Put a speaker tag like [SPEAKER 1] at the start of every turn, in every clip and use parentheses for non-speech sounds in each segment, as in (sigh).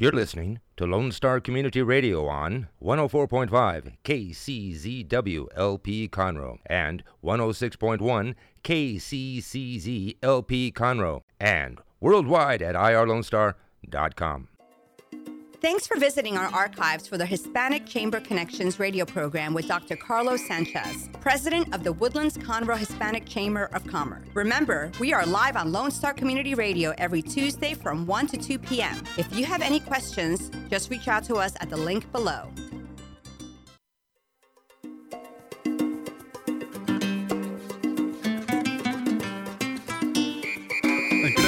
[SPEAKER 1] You're listening to Lone Star Community Radio on 104.5 KCZW LP Conroe and 106.1 KCCZ LP Conroe and worldwide at irlonestar.com.
[SPEAKER 2] Thanks for visiting our archives for the Hispanic Chamber Connections radio program with Dr. Carlos Sanchez, president of the Woodlands Conroe Hispanic Chamber of Commerce. Remember, we are live on Lone Star Community Radio every Tuesday from 1 to 2 p.m. If you have any questions, just reach out to us at the link below.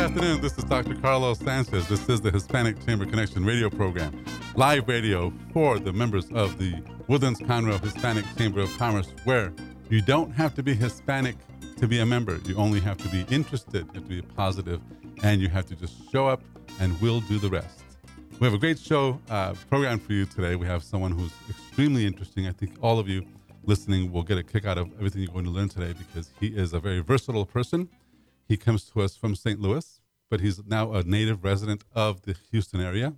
[SPEAKER 3] Afternoon. This is Dr. Carlos Sanchez. This is the Hispanic Chamber Connection radio program, live radio for the members of the Woodlands Conroe Hispanic Chamber of Commerce, where you don't have to be Hispanic to be a member. You only have to be interested, you have to be positive, and you have to just show up, and we'll do the rest. We have a great show uh, program for you today. We have someone who's extremely interesting. I think all of you listening will get a kick out of everything you're going to learn today because he is a very versatile person. He comes to us from St. Louis, but he's now a native resident of the Houston area.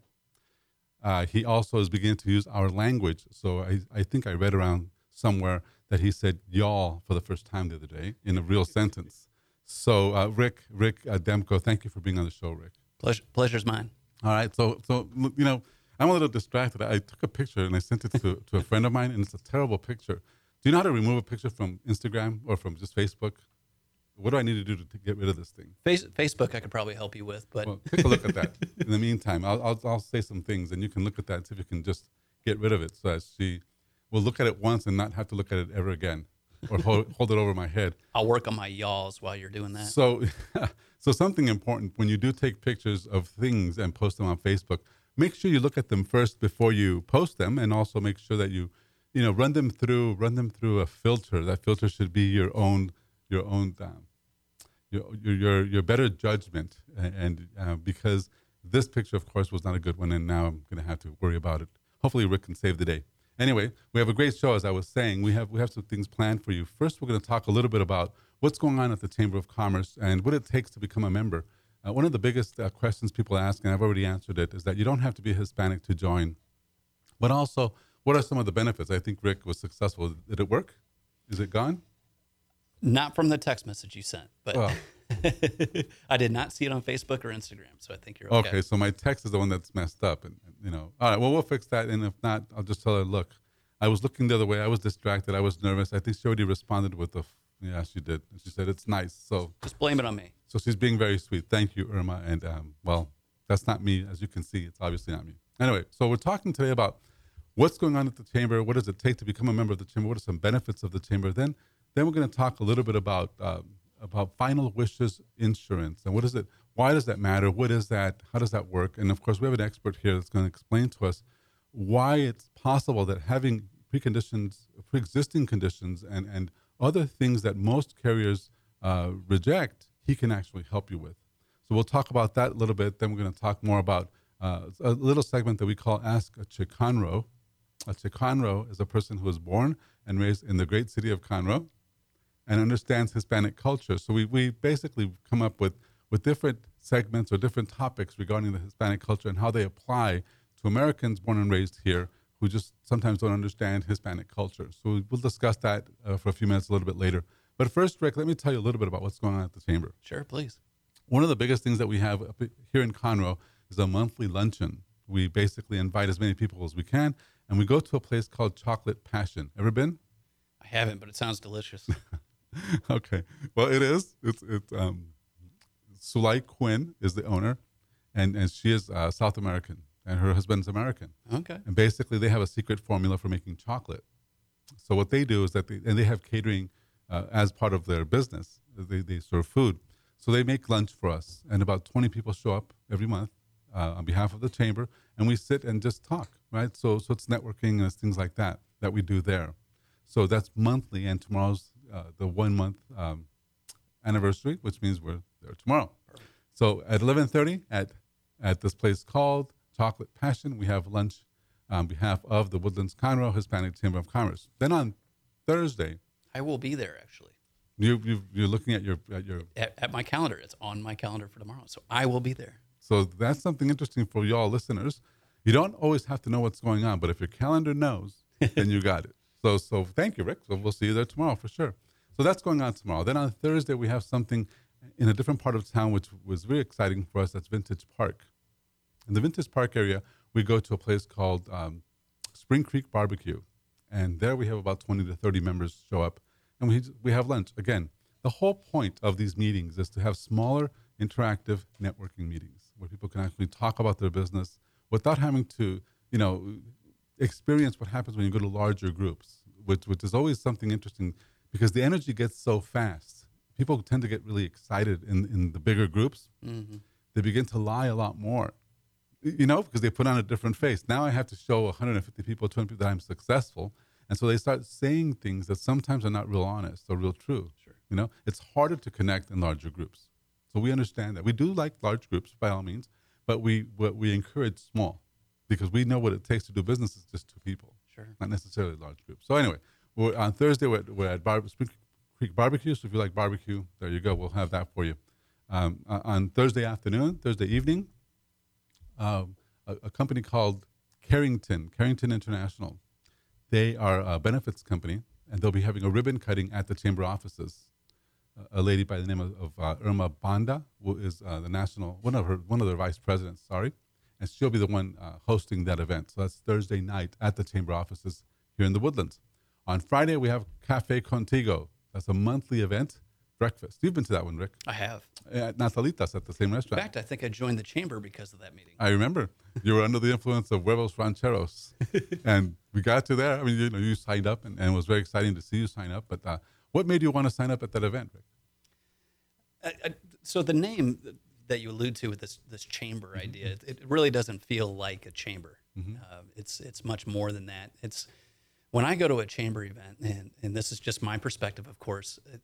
[SPEAKER 3] Uh, he also is beginning to use our language. So I, I think I read around somewhere that he said y'all for the first time the other day in a real sentence. So uh, Rick, Rick uh, Demko, thank you for being on the show, Rick.
[SPEAKER 4] Pleasure, pleasure's mine.
[SPEAKER 3] All right. So, so you know, I'm a little distracted. I took a picture and I sent it to, to a friend of mine, and it's a terrible picture. Do you know how to remove a picture from Instagram or from just Facebook? What do I need to do to, to get rid of this thing?
[SPEAKER 4] Face, Facebook, I could probably help you with, but
[SPEAKER 3] Well, take a look at that. (laughs) In the meantime, I'll, I'll, I'll say some things, and you can look at that and see if you can just get rid of it, so that she will look at it once and not have to look at it ever again, or hold, (laughs) hold it over my head.
[SPEAKER 4] I'll work on my yaws while you're doing that.
[SPEAKER 3] So, (laughs) so something important when you do take pictures of things and post them on Facebook, make sure you look at them first before you post them, and also make sure that you, you know, run them through run them through a filter. That filter should be your own your own um, your, your your better judgment, and, and uh, because this picture, of course, was not a good one, and now I'm going to have to worry about it. Hopefully, Rick can save the day. Anyway, we have a great show, as I was saying. We have we have some things planned for you. First, we're going to talk a little bit about what's going on at the Chamber of Commerce and what it takes to become a member. Uh, one of the biggest uh, questions people ask, and I've already answered it, is that you don't have to be Hispanic to join. But also, what are some of the benefits? I think Rick was successful. Did it work? Is it gone?
[SPEAKER 4] Not from the text message you sent, but
[SPEAKER 3] Well. (laughs)
[SPEAKER 4] I did not see it on Facebook or Instagram, so I think you're okay.
[SPEAKER 3] Okay, so my text is the one that's messed up, and you know, all right. Well, we'll fix that, and if not, I'll just tell her, look, I was looking the other way. I was distracted. I was nervous. I think she already responded with the, f- yeah, she did. She said it's nice. So,
[SPEAKER 4] Just blame it on me.
[SPEAKER 3] so she's being very sweet. Thank you, Irma. And um, well, that's not me, as you can see. It's obviously not me. Anyway, so we're talking today about what's going on at the chamber. What does it take to become a member of the chamber? What are some benefits of the chamber? Then, then we're going to talk a little bit about um, about final wishes insurance and what is it? Why does that matter? What is that? How does that work? And of course, we have an expert here that's going to explain to us why it's possible that having preconditions, pre-existing conditions, and and other things that most carriers uh, reject, he can actually help you with. So we'll talk about that a little bit. Then we're going to talk more about uh, a little segment that we call Ask a Chicanro. A Chicanro is a person who was born and raised in the great city of Conroe and understands Hispanic culture. So we, we basically come up with, with different segments or different topics regarding the Hispanic culture and how they apply to Americans born and raised here who just sometimes don't understand Hispanic culture. So we'll discuss that uh, for a few minutes a little bit later. But first, Rick, let me tell you a little bit about what's going on at the Chamber.
[SPEAKER 4] Sure, please.
[SPEAKER 3] One of the biggest things that we have up here in Conroe is a monthly luncheon. We basically invite as many people as we can, and we go to a place called Chocolate Passion. Ever been?
[SPEAKER 4] I haven't, but it sounds delicious. (laughs) (laughs)
[SPEAKER 3] okay. Well, it is. It's it's um, Sulai Quinn is the owner, and and she is uh, South American, and her husband's American.
[SPEAKER 4] Okay.
[SPEAKER 3] And basically, they have a secret formula for making chocolate. So what they do is that they and they have catering uh, as part of their business. They they serve food. So they make lunch for us, and about twenty people show up every month uh, on behalf of the chamber, and we sit and just talk. Right. So so it's networking and it's things like that that we do there. So that's monthly, and tomorrow's uh, the one month um, anniversary, which means we're there tomorrow. So at 11:30 at at this place called Chocolate Passion, we have lunch on behalf of the Woodlands Conroe Hispanic Chamber of Commerce. Then on Thursday,
[SPEAKER 4] I will be there actually.
[SPEAKER 3] you, you you're looking at your at your
[SPEAKER 4] At, at my calendar. It's on my calendar for tomorrow. So I will be there.
[SPEAKER 3] so that's something interesting for y'all listeners. You don't always have to know what's going on, but if your calendar knows, then you got it. So, so thank you, Rick. So we'll see you there tomorrow for sure. So that's going on tomorrow. Then on Thursday, we have something in a different part of town, which was very exciting for us. That's Vintage Park. In the Vintage Park area, we go to a place called um, Spring Creek Barbecue. And there we have about 20 to 30 members show up. And we, we have lunch. Again, the whole point of these meetings is to have smaller, interactive networking meetings where people can actually talk about their business without having to, you know, experience what happens when you go to larger groups, which, which is always something interesting because the energy gets so fast. People tend to get really excited in, in the bigger groups. Mm-hmm. They begin to lie a lot more, you know, because they put on a different face. Now I have to show 150 people, 200 people that I'm successful. And so they start saying things that sometimes are not real honest or real true.
[SPEAKER 4] Sure.
[SPEAKER 3] You know, it's harder to connect in larger groups. So we understand that. We do like large groups by all means, but we we encourage small because we know what it takes to do business is just two people,
[SPEAKER 4] Sure.
[SPEAKER 3] not necessarily large groups. So anyway, we're, on Thursday we're, we're at Bar- Spring Creek Barbecue. So if you like barbecue, there you go. We'll have that for you. Um, on Thursday afternoon, Thursday evening, um, a, a, company called Carrington, Carrington International. They are a benefits company, and they'll be having a ribbon cutting at the chamber offices. a lady by the name of, of uh, Irma Banda, who is uh, the national one of her one of their vice presidents. Sorry, and she'll be the one uh, hosting that event. So that's Thursday night at the chamber offices here in the Woodlands. On Friday, we have Cafe Contigo. That's a monthly event, breakfast. You've been to that one, Rick?
[SPEAKER 4] I have.
[SPEAKER 3] At Natalitas at the same restaurant.
[SPEAKER 4] In fact, I think I joined the chamber because of that meeting.
[SPEAKER 3] I remember. You were under the influence of Huevos Rancheros. (laughs) and we got to there. I mean, you know, you signed up, and, and it was very exciting to see you sign up. But uh, what made you want to sign up at that event, Rick?
[SPEAKER 4] Uh, uh, so the name that you allude to with this this chamber mm-hmm. idea, it, it, really doesn't feel like a chamber. Mm-hmm. Uh, it's it's much more than that. It's when I go to a chamber event, and and this is just my perspective, of course. It,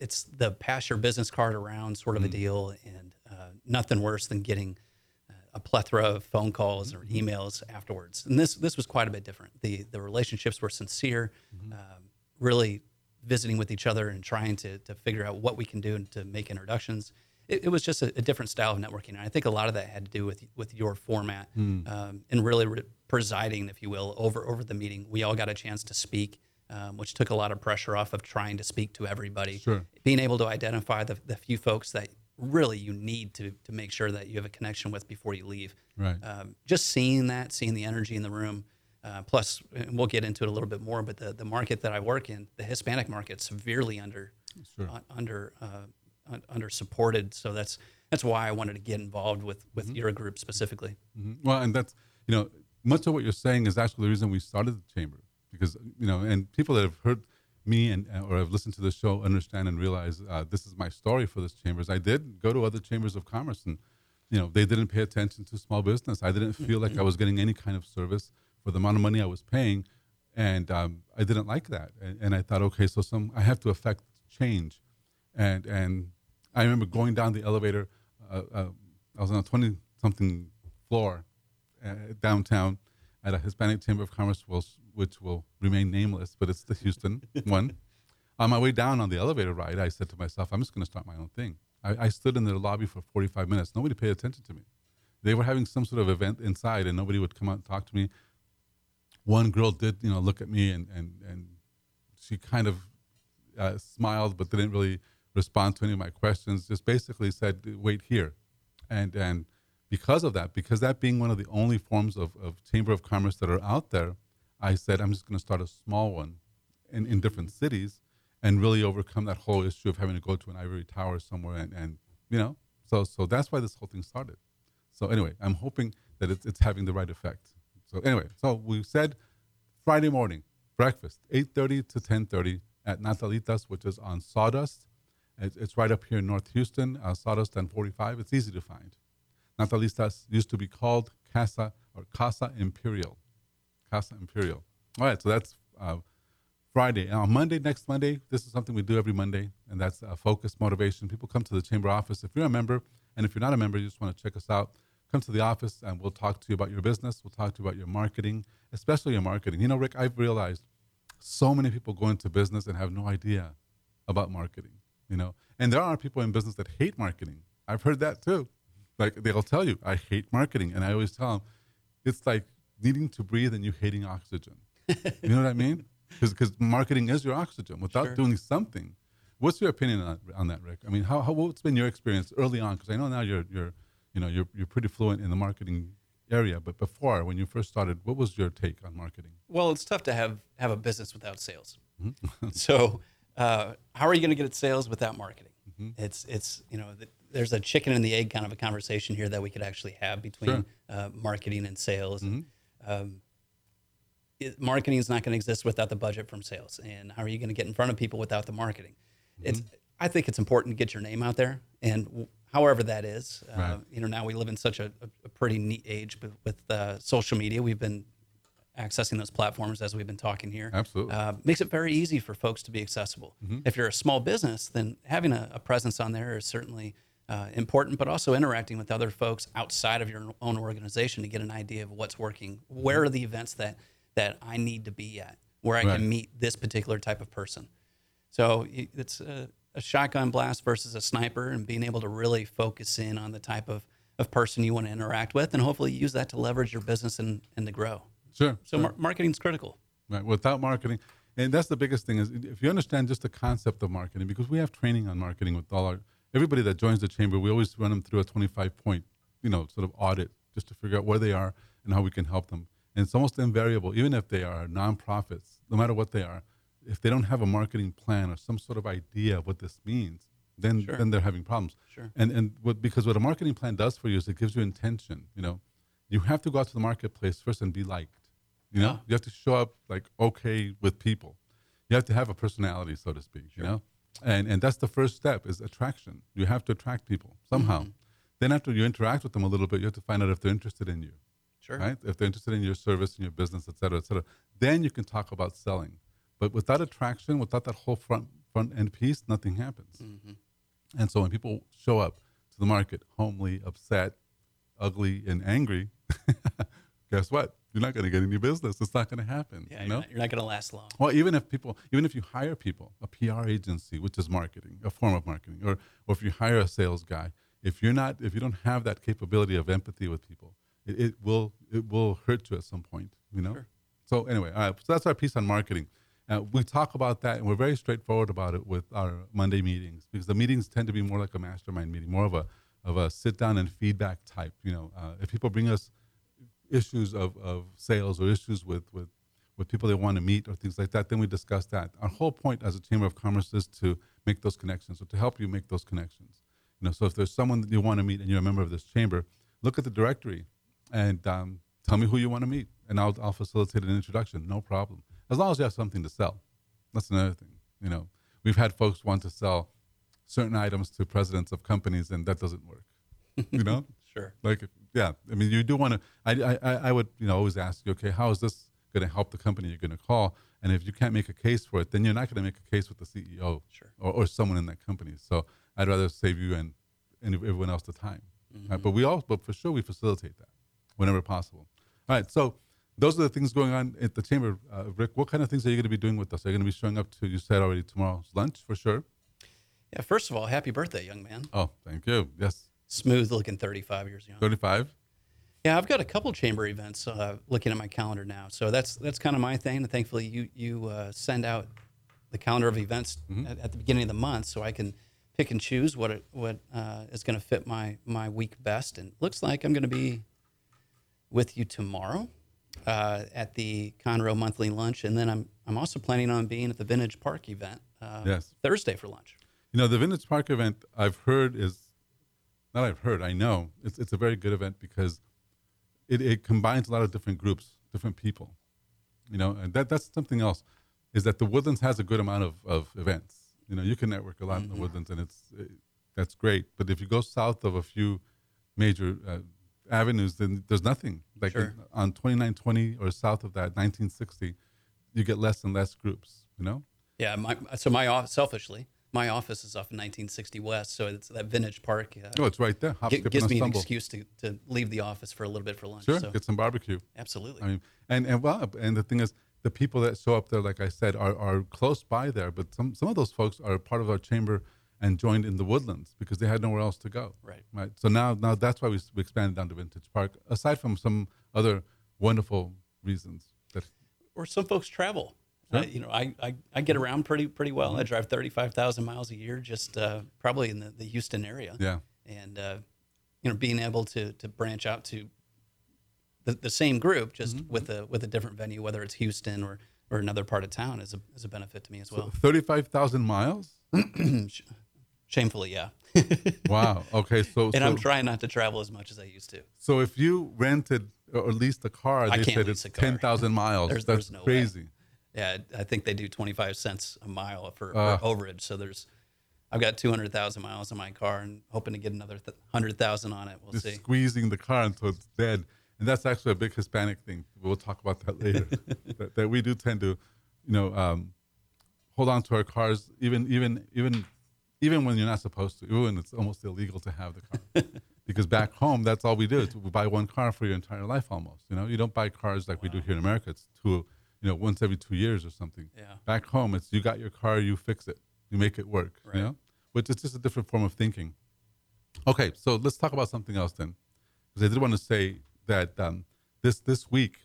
[SPEAKER 4] it's the pass your business card around sort of mm-hmm. a deal, and uh, nothing worse than getting uh, a plethora of phone calls or mm-hmm. emails afterwards. And this this was quite a bit different. the The relationships were sincere, mm-hmm. um, really visiting with each other and trying to to figure out what we can do and to make introductions it, it was just a, a, different style of networking. And I think a lot of that had to do with with your format mm. um, and really re- presiding, if you will, over over the meeting. We all got a chance to speak. Um, which took a lot of pressure off of trying to speak to everybody.
[SPEAKER 3] Sure.
[SPEAKER 4] Being able to identify the, the few folks that really you need to to make sure that you have a connection with before you leave.
[SPEAKER 3] Right.
[SPEAKER 4] Um, just seeing that, seeing the energy in the room. Uh, plus, we'll get into it a little bit more, but the, the market that I work in, the Hispanic market, severely under
[SPEAKER 3] sure.
[SPEAKER 4] uh, under uh, under supported. So that's that's why I wanted to get involved with with mm-hmm. your group specifically.
[SPEAKER 3] Mm-hmm. Well, and that's you know much of what you're saying is actually the reason we started the chamber because you know and people that have heard me and or have listened to the show understand and realize uh, this is my story for this chambers. I did go to other chambers of commerce and you know they didn't pay attention to small business. I didn't feel like I was getting any kind of service for the amount of money I was paying, and um, I didn't like that. And, and I thought, okay, so some I have to affect change, and and I remember going down the elevator. Uh, uh, I was on a 20 something floor uh, downtown at a Hispanic Chamber of Commerce, which will remain nameless, but it's the Houston (laughs) one. On my way down on the elevator ride, I said to myself, I'm just going to start my own thing. I, I stood in the lobby for 45 minutes. Nobody paid attention to me. They were having some sort of event inside, and nobody would come out and talk to me. One girl did, you know, look at me, and and and she kind of uh, smiled, but didn't really respond to any of my questions. Just basically said, wait here. And, and because of that, because that being one of the only forms of, of Chamber of Commerce that are out there, I said, I'm just going to start a small one in, in different cities and really overcome that whole issue of having to go to an ivory tower somewhere. And, and you know, so, so that's why this whole thing started. So anyway, I'm hoping that it's, it's having the right effect. So anyway, so we said Friday morning, breakfast, 8.30 to 10.30 at Natalitas, which is on Sawdust it's, it's right up here in North Houston, uh, Sawdust and 45. It's easy to find. Natalistas used to be called Casa or Casa Imperial. Casa Imperial. All right, so that's uh, Friday. And on Monday, next Monday, this is something we do every Monday, and that's uh, focus motivation. People come to the chamber office. If you're a member, and if you're not a member, you just want to check us out, come to the office and we'll talk to you about your business. We'll talk to you about your marketing, especially your marketing. You know, Rick, I've realized so many people go into business and have no idea about marketing you know. And there are people in business that hate marketing. I've heard that too. Like they'll tell you, I hate marketing, and I always tell them, it's like needing to breathe and you hating oxygen. you know what I mean? (laughs) Because marketing is your oxygen. Without
[SPEAKER 4] Sure.
[SPEAKER 3] doing something, what's your opinion on, on that, Rick? I mean, how, how what's been your experience early on? Because I know now you're you're you know you're you're pretty fluent in the marketing area, but before when you first started, what was your take on marketing?
[SPEAKER 4] Well, it's tough to have have a business without sales. Mm-hmm. so, uh, how are you going to get at sales without marketing? It's it's you know th- there's a chicken and the egg kind of a conversation here that we could actually have between
[SPEAKER 3] Sure.
[SPEAKER 4] uh, marketing and sales. Um, it, marketing is not going to exist without the budget from sales, and how are you going to get in front of people without the marketing? It's I think it's important to get your name out there, and w- however that is, uh,
[SPEAKER 3] Right.
[SPEAKER 4] you know, now we live in such a, a, a pretty neat age with, with uh, social media. We've been accessing those platforms as we've been talking here.
[SPEAKER 3] Absolutely.
[SPEAKER 4] Uh, makes it very easy for folks to be accessible. If you're a small business, then having a, a presence on there is certainly uh, important, but also interacting with other folks outside of your own organization to get an idea of what's working. Where are the events that, that I need to be at, where I
[SPEAKER 3] Right.
[SPEAKER 4] can meet this particular type of person? So it's a, a shotgun blast versus a sniper, and being able to really focus in on the type of, of person you want to interact with, and hopefully use that to leverage your business and, and to grow.
[SPEAKER 3] Sure.
[SPEAKER 4] So mar- marketing's critical.
[SPEAKER 3] right without marketing and that's the biggest thing is if you understand just the concept of marketing because we have training on marketing with all our everybody that joins the chamber we always run them through a 25 point you know sort of audit just to figure out where they are and how we can help them and it's almost invariable even if they are nonprofits no matter what they are if they don't have a marketing plan or some sort of idea of what this means then
[SPEAKER 4] Sure.
[SPEAKER 3] then they're having problems
[SPEAKER 4] Sure.
[SPEAKER 3] and and what because what a marketing plan does for you is it gives you intention you know you have to go out to the marketplace first and be liked you know, you have to show up like okay with people. You have to have a personality, so to speak. You know, and and that's the first step is attraction. You have to attract people somehow.
[SPEAKER 4] Mm-hmm.
[SPEAKER 3] Then after you interact with them a little bit, you have to find out if they're interested in you,
[SPEAKER 4] Sure.
[SPEAKER 3] right? If they're interested in your service and your business, et cetera, et cetera. Then you can talk about selling. But without attraction, without that whole front front end piece, nothing happens.
[SPEAKER 4] Mm-hmm.
[SPEAKER 3] And so when people show up to the market homely, upset, ugly, and angry, (laughs) guess what? You're not going to get any business. It's not going to happen.
[SPEAKER 4] Yeah,
[SPEAKER 3] you
[SPEAKER 4] you're
[SPEAKER 3] know?
[SPEAKER 4] not, you're not going to last long.
[SPEAKER 3] Well, even if people, even if you hire people, a PR agency, which is marketing, a form of marketing, or or if you hire a sales guy, if you're not, if you don't have that capability of empathy with people, it, it will it will hurt you at some point. You know.
[SPEAKER 4] Sure.
[SPEAKER 3] So anyway, all right. So that's our piece on marketing. Uh, we talk about that, and we're very straightforward about it with our Monday meetings because the meetings tend to be more like a mastermind meeting, more of a of a sit down and feedback type. You know, uh, if people bring us issues of, of sales or issues with, with, with people they want to meet or things like that, then we discuss that. Our whole point as a Chamber of Commerce is to make those connections or to help you make those connections. You know, so if there's someone that you want to meet and you're a member of this chamber, look at the directory and um, tell me who you want to meet, and I'll, I'll facilitate an introduction, no problem. As long as you have something to sell. That's another thing. You know, we've had folks want to sell certain items to presidents of companies, and that doesn't work. (laughs) You know,
[SPEAKER 4] Sure.
[SPEAKER 3] like yeah i mean you do want to I, I i would you know always ask you okay how is this going to help the company you're going to call and if you can't make a case for it then you're not going to make a case with the ceo
[SPEAKER 4] Sure.
[SPEAKER 3] or, or someone in that company so i'd rather save you and, and everyone else the time right? but we all but for sure we facilitate that whenever possible all right so those are the things going on at the chamber uh, rick what kind of things are you going to be doing with us are you going to be showing up to you said already tomorrow's lunch for sure
[SPEAKER 4] Yeah. First of all, happy birthday, young man.
[SPEAKER 3] oh thank you yes
[SPEAKER 4] Smooth looking 35 years young.
[SPEAKER 3] 35
[SPEAKER 4] Yeah, I've got a couple chamber events uh, looking at my calendar now. So that's that's kind of my thing. And thankfully, you you uh, send out the calendar of events at, at the beginning of the month, so I can pick and choose what it, what uh, is going to fit my my week best. And looks like I'm going to be with you tomorrow uh, at the Conroe monthly lunch, and then I'm I'm also planning on being at the Vintage Park event uh,
[SPEAKER 3] Yes.
[SPEAKER 4] Thursday for lunch.
[SPEAKER 3] You know, the Vintage Park event I've heard is not I've heard, I know it's it's a very good event because it, it combines a lot of different groups, different people. You know, and that that's something else is that the Woodlands has a good amount of, of events. You know, you can network a lot in the Woodlands, and it's it, that's great. But if you go south of a few major uh, avenues, then there's nothing. Like
[SPEAKER 4] Sure.
[SPEAKER 3] in- on 2920 or south of that 1960, you get less and less groups. You know,
[SPEAKER 4] Yeah, my, so my off, selfishly, my office is off in 1960 West, so it's that Vintage Park. Uh,
[SPEAKER 3] oh, it's right there. Hop, skip,
[SPEAKER 4] gives me an excuse to, to leave the office for a little bit for lunch.
[SPEAKER 3] Sure,
[SPEAKER 4] So
[SPEAKER 3] get some barbecue.
[SPEAKER 4] absolutely.
[SPEAKER 3] I mean, and and well, and the thing is, the people that show up there, like I said, are, are close by there. But some some of those folks are part of our chamber and joined in the woodlands because they had nowhere else to go.
[SPEAKER 4] Right.
[SPEAKER 3] Right. So now now that's why we, we expanded down to Vintage Park. Aside from some other wonderful reasons that
[SPEAKER 4] or some folks travel. Uh,
[SPEAKER 3] Sure.
[SPEAKER 4] you know, I, I, I get around pretty pretty well.
[SPEAKER 3] Mm-hmm.
[SPEAKER 4] I drive thirty five thousand miles a year, just uh, probably in the, the Houston area.
[SPEAKER 3] yeah
[SPEAKER 4] and uh, you know being able to to branch out to the, the same group just
[SPEAKER 3] Mm-hmm.
[SPEAKER 4] with a with a different venue whether it's Houston or or another part of town is a is a benefit to me as well
[SPEAKER 3] thirty five thousand miles. (clears throat)
[SPEAKER 4] shamefully yeah (laughs)
[SPEAKER 3] Wow. Okay. So
[SPEAKER 4] and
[SPEAKER 3] so,
[SPEAKER 4] I'm trying not to travel as much as I used to
[SPEAKER 3] so if you rented or leased a car,
[SPEAKER 4] I
[SPEAKER 3] they said it's ten thousand miles. (laughs)
[SPEAKER 4] There's-
[SPEAKER 3] That's
[SPEAKER 4] there's no way. Yeah I think they do 25 cents a mile for,
[SPEAKER 3] Uh.
[SPEAKER 4] for overage so there's I've got 200,000 miles on my car and hoping to get another th- 100,000 on it we'll
[SPEAKER 3] Just
[SPEAKER 4] see
[SPEAKER 3] squeezing the car until it's dead. And that's actually a big Hispanic thing. We'll talk about that later. (laughs) that, that we do tend to, you know, um, hold on to our cars even even even even when you're not supposed to, even when it's almost illegal to have the car. (laughs) because back home, that's all we do. Is we buy one car for your entire life almost. You know, you don't buy cars like we do here in America. It's two, you know, once every two years or something.
[SPEAKER 4] Yeah.
[SPEAKER 3] Back home, it's you got your car, you fix it, you make it work.
[SPEAKER 4] Right.
[SPEAKER 3] You know, which is just a different form of thinking. Okay, so let's talk about something else then, because I did want to say that um, this this week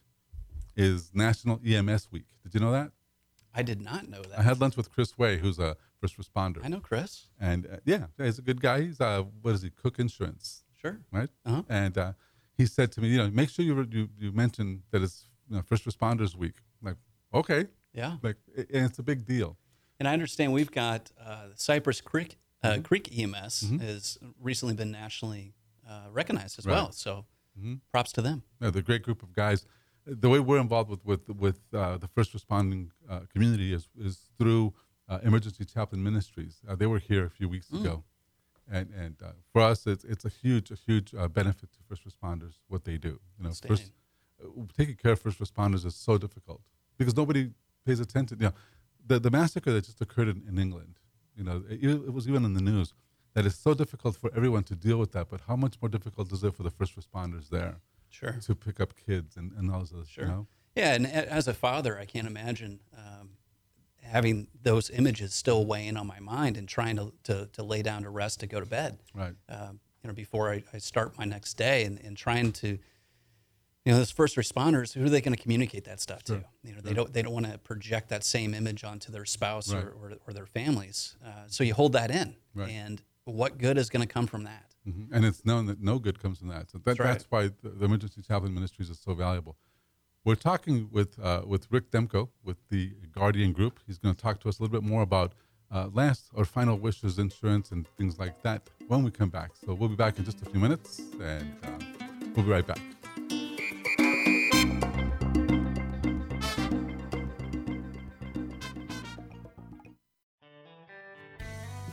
[SPEAKER 3] is National EMS Week. Did you know that?
[SPEAKER 4] I did not know that
[SPEAKER 3] I had lunch with Chris Way, who's a first responder,
[SPEAKER 4] I know Chris
[SPEAKER 3] and uh, yeah, yeah, he's a good guy. He's uh, what is he? Cook Insurance,
[SPEAKER 4] sure
[SPEAKER 3] right?
[SPEAKER 4] Uh-huh.
[SPEAKER 3] And uh, he said to me, you know, make sure you you, you mention that it's you know, First Responders Week. Okay,
[SPEAKER 4] yeah
[SPEAKER 3] like, and it's a big deal.
[SPEAKER 4] And I understand we've got uh, Cypress Creek uh,
[SPEAKER 3] Mm-hmm.
[SPEAKER 4] Creek EMS has recently been nationally uh, recognized as
[SPEAKER 3] Right.
[SPEAKER 4] well. So props to them.
[SPEAKER 3] Yeah, they're a great group of guys. The way we're involved with with with uh, the first responding uh, community is is through uh, Emergency Chaplain Ministries. Uh, they were here a few weeks ago, and and uh, for us, it's it's a huge a huge uh, benefit to first responders what they do. You know, first uh, taking care of first responders is so difficult because nobody pays attention. You know, the the massacre that just occurred in, in England. You know, it, it was even in the news that it's so difficult for everyone to deal with that. But how much more difficult is it for the first responders there?
[SPEAKER 4] Sure.
[SPEAKER 3] to pick up kids and, and all those,
[SPEAKER 4] Sure.
[SPEAKER 3] you know?
[SPEAKER 4] Yeah, and as a father, I can't imagine um, having those images still weighing on my mind and trying to, to, to lay down to rest to go to bed.
[SPEAKER 3] Right.
[SPEAKER 4] um, you know, before I, I start my next day and, and trying to, you know, those first responders, who are they going to communicate that stuff to? You know, they don't they don't want to project that same image onto their spouse
[SPEAKER 3] Right.
[SPEAKER 4] or, or, or their families. Uh, so you hold that in,
[SPEAKER 3] Right.
[SPEAKER 4] and what good is going to come from that?
[SPEAKER 3] Mhm. And it's known that no good comes from that. So that,
[SPEAKER 4] That's right.
[SPEAKER 3] that's why the, the Emergency Chaplain Ministries is so valuable. We're talking with uh, with Rick Demko with the Guardian Group. He's going to talk to us a little bit more about uh, last or final wishes insurance and things like that when we come back. So we'll be back in just a few minutes, and uh, we'll be right back.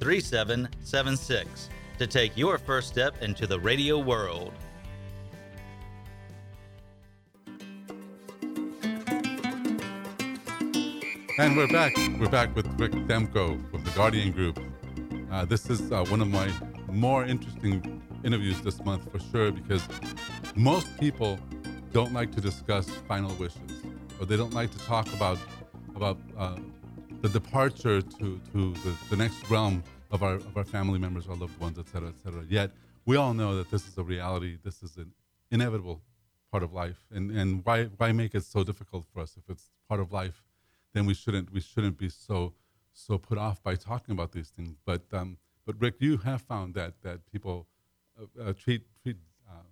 [SPEAKER 5] 3776 to take your first step into the radio world.
[SPEAKER 3] And we're back. We're back with Rick Demko with the Guardian Group. Uh, this is uh, one of my more interesting interviews this month for sure because most people don't like to discuss final wishes or they don't like to talk about about uh, the departure to, to the, the next realm of our, of our family members, our loved ones, et cetera, et cetera. Yet we all know that this is a reality. This is an inevitable part of life. And, and why, why make it so difficult for us if it's part of life? then we shouldn't we shouldn't be so so put off by talking about these things. But um, but Rick, you have found that that people uh, uh, treat treat uh,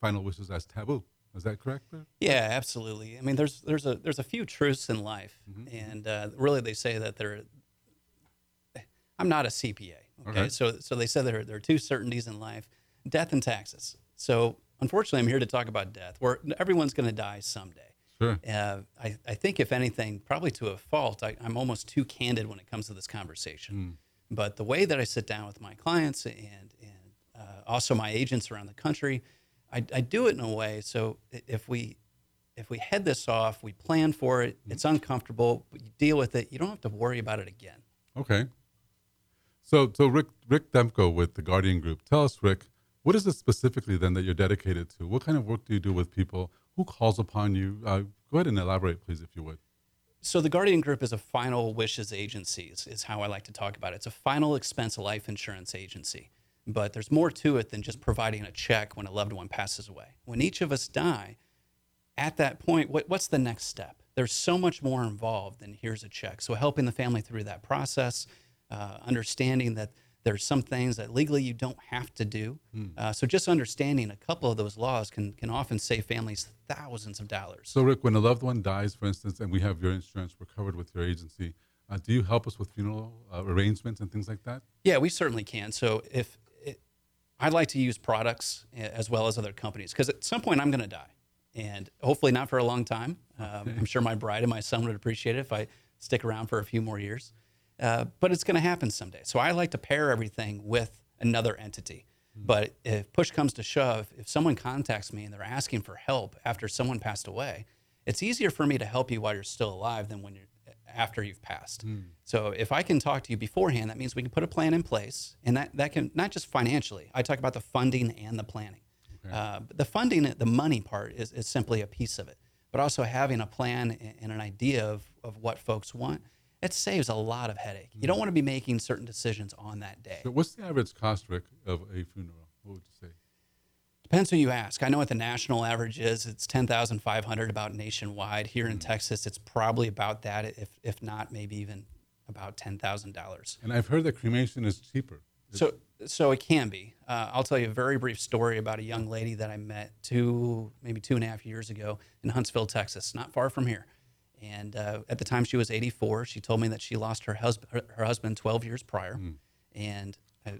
[SPEAKER 3] final wishes as taboo. Is that correct, Rick?
[SPEAKER 4] Yeah, absolutely. I mean, there's there's a there's a few truths in life, and uh, really they say that there. I'm not a CPA. Okay,
[SPEAKER 3] Okay.
[SPEAKER 4] so so they said there there are two certainties in life: death and taxes. So unfortunately, I'm here to talk about death. Where everyone's going to die someday.
[SPEAKER 3] Sure.
[SPEAKER 4] Uh, I, I think, if anything, probably to a fault, I, I'm almost too candid when it comes to this conversation. But the way that I sit down with my clients and, and uh, also my agents around the country, I, I do it in a way so if we if we head this off, we plan for it, it's uncomfortable, but you deal with it, you don't have to worry about it again.
[SPEAKER 3] Okay. So, so Rick Rick Demko with the Guardian Group. Tell us, Rick, what is it specifically then that you're dedicated to? What kind of work do you do with people? Who calls upon you? Uh, go ahead and elaborate, please, if you would.
[SPEAKER 4] So the Guardian Group is a final wishes agency, is, is how I like to talk about it. It's a final expense life insurance agency. But there's more to it than just providing a check when a loved one passes away. When each of us die, at that point, what, what's the next step? There's so much more involved than here's a check. So helping the family through that process, uh, understanding that there's some things that legally you don't have to do. Uh, so just understanding a couple of those laws can can often save families thousands of dollars.
[SPEAKER 3] So, Rick, when a loved one dies, for instance, and we have your insurance, we're covered with your agency. Uh, do you help us with funeral uh, arrangements and things like that?
[SPEAKER 4] Yeah, we certainly can. So if I'd like to use products as well as other companies because at some point I'm going to die, and hopefully not for a long time. Um, I'm sure my bride and my son would appreciate it if I stick around for a few more years, uh, but it's going to happen someday. So I like to pair everything with another entity. But if push comes to shove, if someone contacts me and they're asking for help after someone passed away, it's easier for me to help you while you're still alive than when you're after you've passed. So if I can talk to you beforehand, that means we can put a plan in place, and that that can not just financially. I talk about the funding and the planning. Uh, but the funding, the money part, is, is simply a piece of it. But also having a plan and an idea of, of what folks want, it saves a lot of headache. You don't want to be making certain decisions on that day.
[SPEAKER 3] So what's the average cost, Rick, of a funeral? What would you say?
[SPEAKER 4] Depends who you ask. I know what the national average is. It's ten thousand five hundred about nationwide. Here in Texas, it's probably about that. If if not, maybe even about ten thousand dollars.
[SPEAKER 3] And I've heard that cremation is cheaper.
[SPEAKER 4] So so it can be. Uh, I'll tell you a very brief story about a young lady that I met two maybe two and a half years ago in Huntsville, Texas, not far from here. And uh, at the time she was 84, she told me that she lost her husband her, her husband 12 years prior. And I,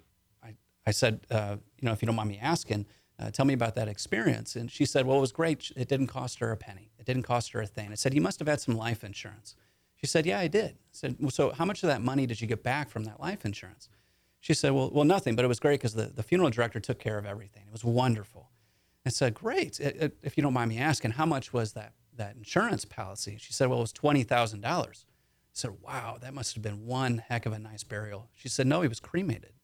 [SPEAKER 4] I, I said, uh, you know, if you don't mind me asking, uh, tell me about that experience. And she said, well, it was great. It didn't cost her a penny. It didn't cost her a thing. I said, you must have had some life insurance. She said, yeah, I did. I said, well, so how much of that money did you get back from that life insurance? She said, well, well, nothing, but it was great because the, the funeral director took care of everything. It was wonderful. I said, great. It- it- if you don't mind me asking, how much was that, that insurance policy? She said, well, it was $20,000. I said, wow, that must have been one heck of a nice burial. She said, no, he was cremated.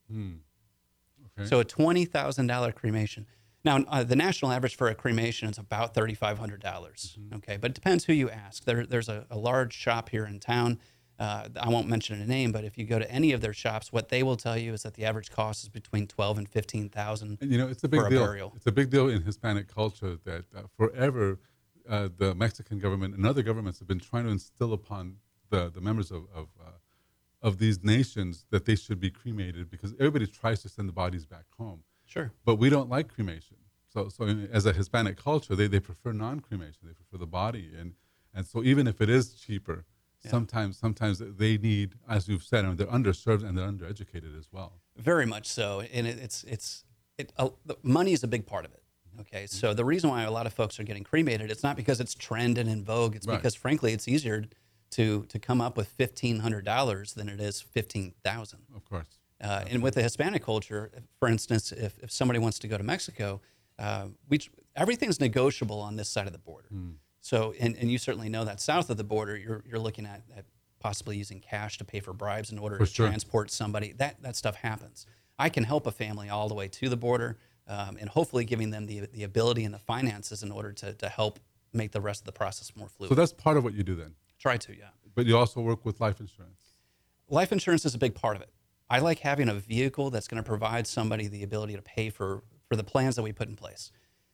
[SPEAKER 3] Okay.
[SPEAKER 4] So a twenty thousand dollar cremation. Now, uh, the national average for a cremation is about thirty five hundred dollars. Okay, but it depends who you ask. There, there's a, a large shop here in town. Uh, I won't mention a name, but if you go to any of their shops, what they will tell you is that the average cost is between twelve and fifteen thousand.
[SPEAKER 3] And, you know, it's a big
[SPEAKER 4] a
[SPEAKER 3] deal.
[SPEAKER 4] burial.
[SPEAKER 3] It's a big deal in Hispanic culture that uh, forever uh, the Mexican government and other governments have been trying to instill upon the, the members of of, uh, of these nations that they should be cremated because everybody tries to send the bodies back home.
[SPEAKER 4] Sure.
[SPEAKER 3] But we don't like cremation. So, so in- as a Hispanic culture, they, they prefer non-cremation. They prefer the body, and and so even if it is cheaper, sometimes sometimes they need, as you've said, and they're underserved and they're undereducated as well.
[SPEAKER 4] Very much so, and it, it's it's it. Uh, money is a big part of it. Okay, so the reason why a lot of folks are getting cremated, it's not because it's trend and in vogue. It's
[SPEAKER 3] Right.
[SPEAKER 4] because frankly, it's easier to to come up with fifteen hundred dollars than it is fifteen thousand.
[SPEAKER 3] Of course.
[SPEAKER 4] Uh, and with the Hispanic culture, for instance, if, if somebody wants to go to Mexico, uh, we everything's negotiable on this side of the border. So, and, and you certainly know that south of the border, you're, you're looking at, at possibly using cash to pay for bribes in order
[SPEAKER 3] For
[SPEAKER 4] to
[SPEAKER 3] sure.
[SPEAKER 4] transport somebody. That that stuff happens. I can help a family all the way to the border, um, and hopefully giving them the the ability and the finances in order to to help make the rest of the process more fluid.
[SPEAKER 3] So that's part of what you do then.
[SPEAKER 4] Try to, yeah.
[SPEAKER 3] But you also work with life insurance.
[SPEAKER 4] life insurance is a big part of it. I like having a vehicle that's going to provide somebody the ability to pay for for the plans that we put in place.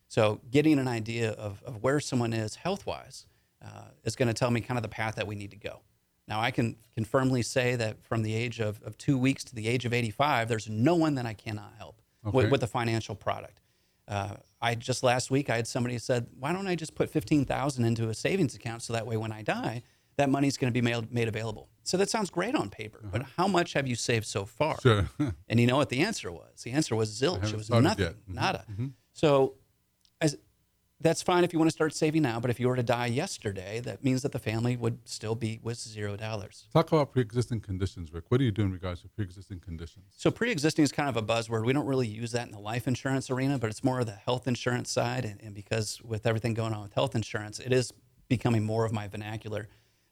[SPEAKER 4] So getting an idea of, of where someone is health wise uh, is going to tell me kind of the path that we need to go. Now I can can firmly say that from the age of, of two weeks to the age of 85, there's no one that I cannot help
[SPEAKER 3] Okay.
[SPEAKER 4] with, with a financial product. Uh, I just last week I had somebody said, "Why don't I just put fifteen thousand into a savings account so that way when I die, that money is going to be made, made available." So that sounds great on paper, but how much have you saved so far?
[SPEAKER 3] Sure. (laughs)
[SPEAKER 4] And you know what the answer was? The answer was zilch. It was nothing.
[SPEAKER 3] Mhm,
[SPEAKER 4] nada. So, as that's fine if you want to start saving now. But if you were to die yesterday, that means that the family would still be with zero dollars.
[SPEAKER 3] Talk about pre-existing conditions, Rick. What do you do in regards to pre-existing conditions?
[SPEAKER 4] So pre-existing is kind of a buzzword. We don't really use that in the life insurance arena, but it's more of the health insurance side. And, and because with everything going on with health insurance, it is becoming more of my vernacular.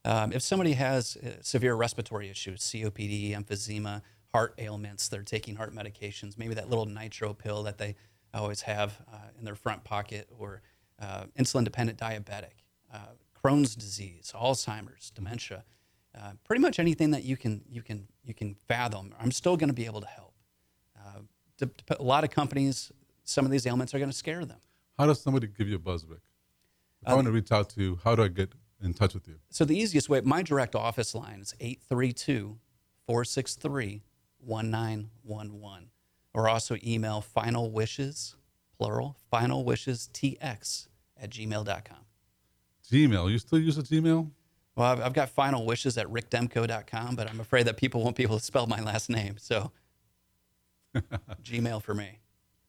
[SPEAKER 4] Um, if somebody has uh, severe respiratory issues, COPD, emphysema, heart ailments, they're taking heart medications, maybe that little nitro pill that they always have uh, in their front pocket, or uh, insulin dependent diabetic, uh, Crohn's disease, Alzheimer's, dementia, uh, pretty much anything that you can you can you can fathom. I'm still going to be able to help. Uh, to, to, a lot of companies, some of these ailments are going to scare them.
[SPEAKER 3] How does somebody give you a buzz? If I want to reach out to you, how do I get in touch with you?
[SPEAKER 4] So the easiest way, my direct office line is 832 463 1911. Or also email final wishes, plural, final wishes tx at gmail.com.
[SPEAKER 3] Gmail. You still use a Gmail?
[SPEAKER 4] Well, I've, I've got final wishes at rickdemko.com, but I'm afraid that people won't be able to spell my last name. So (laughs) Gmail for me.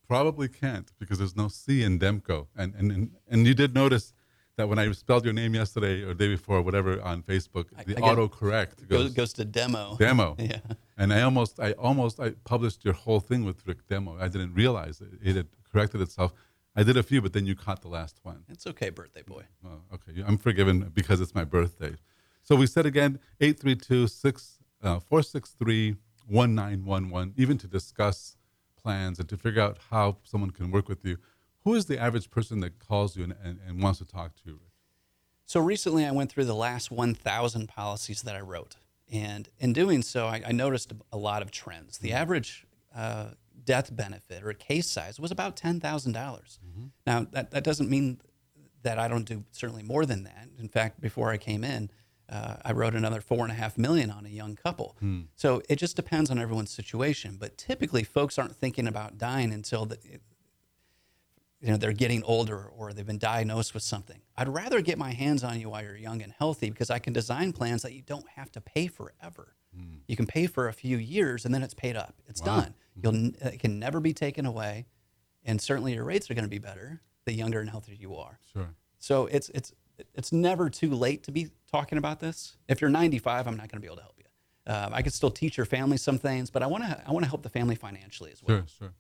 [SPEAKER 3] Probably can't because there's no C in Demko. And, and, and, and you did notice that when I spelled your name yesterday or day before, whatever, on Facebook, the autocorrect
[SPEAKER 4] goes, goes to demo.
[SPEAKER 3] Demo. (laughs)
[SPEAKER 4] yeah.
[SPEAKER 3] And I almost, I almost, I published your whole thing with Rick Demo. I didn't realize it. It had corrected itself. I did a few, but then you caught the last one.
[SPEAKER 4] It's okay, birthday boy.
[SPEAKER 3] Oh, okay. I'm forgiven because it's my birthday. So we said again, 832 uh, 463 1911, even to discuss plans and to figure out how someone can work with you who is the average person that calls you and, and, and wants to talk to you?
[SPEAKER 4] So recently, I went through the last 1,000 policies that I wrote. And in doing so, I, I noticed a lot of trends. The mm-hmm. average uh, death benefit or case size was about $10,000. mm hmm Now, that, that doesn't mean that I don't do certainly more than that. In fact, before I came in, uh, I wrote another four and a half million on a young couple. Hmm. So it just depends on everyone's situation. But typically, folks aren't thinking about dying until the, you know they're getting older or they've been diagnosed with something. I'd rather get my hands on you while you're young and healthy because i can design plans that you don't have to pay forever. Mm. you can pay for a few years and then it's paid up. It's wow. done. You'll it can never be taken away and certainly your rates are going to be better the younger and healthier you are.
[SPEAKER 3] Sure.
[SPEAKER 4] So it's it's it's never too late to be talking about this. If you're 95 i'm not going to be able to help you. Uh, i can still teach your family some things but i want to i want to help the family financially as well.
[SPEAKER 3] Sure sure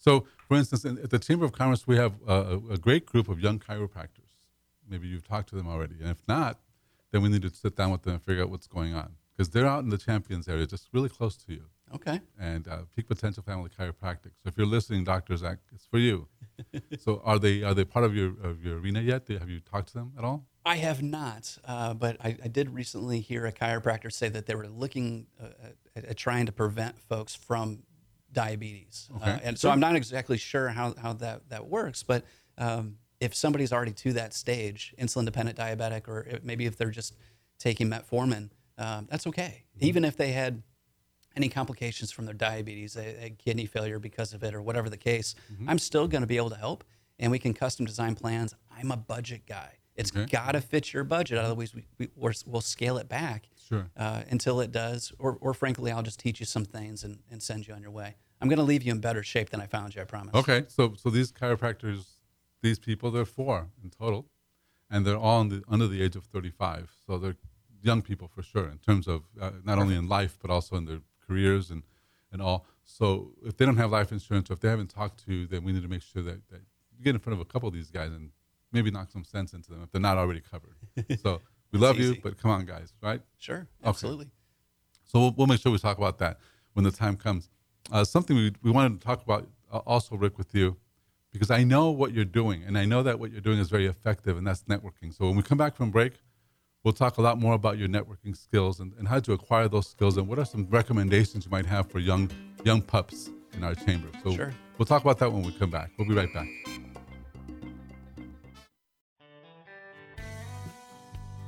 [SPEAKER 3] so, for instance, in, at the Chamber of Commerce, we have a, a, great group of young chiropractors. Maybe you've talked to them already. And if not, then we need to sit down with them and figure out what's going on. Because they're out in the Champions area, just really close to you.
[SPEAKER 4] Okay.
[SPEAKER 3] And uh, Peak Potential Family Chiropractic. So if you're listening, Doctors Act, it's for you. (laughs) so are they are they part of your of your arena yet? Have you talked to them at all?
[SPEAKER 4] I have not, uh, but I, I, did recently hear a chiropractor say that they were looking uh, at, at, trying to prevent folks from diabetes. Uh, okay. Uh, and so I'm not exactly sure how, how that, that works, but um, if somebody's already to that stage, insulin dependent diabetic, or maybe if they're just taking metformin, um, that's okay. Mm-hmm. Even if they had any complications from their diabetes, a, a kidney failure because of it, or whatever the case, mm-hmm. I'm still going to be able to help. And we can custom design plans. I'm a budget guy. It's okay. got to fit your budget. Otherwise, we, we, will scale it back
[SPEAKER 3] sure.
[SPEAKER 4] uh, until it does. Or, or frankly, I'll just teach you some things and, and send you on your way. I'm going to leave you in better shape than I found you. I promise.
[SPEAKER 3] Okay. So so these chiropractors, these people, they're four in total, and they're all the, under the age of 35. So they're young people for sure in terms of uh, not only in life but also in their careers and and all. So if they don't have life insurance or if they haven't talked to, then we need to make sure that, that you get in front of a couple of these guys and maybe knock some sense into them if they're not already covered. (laughs) so we love you, but come on, guys, right?
[SPEAKER 4] Sure, absolutely. Okay.
[SPEAKER 3] So we'll, we'll, make sure we talk about that when the time comes. Uh, something we, we wanted to talk about uh, also, Rick, with you, because I know what you're doing, and I know that what you're doing is very effective, and that's networking. So when we come back from break, we'll talk a lot more about your networking skills and, and how to acquire those skills, and what are some recommendations you might have for young young pups in our chamber. So
[SPEAKER 4] sure.
[SPEAKER 3] we'll talk about that when we come back. We'll be right back.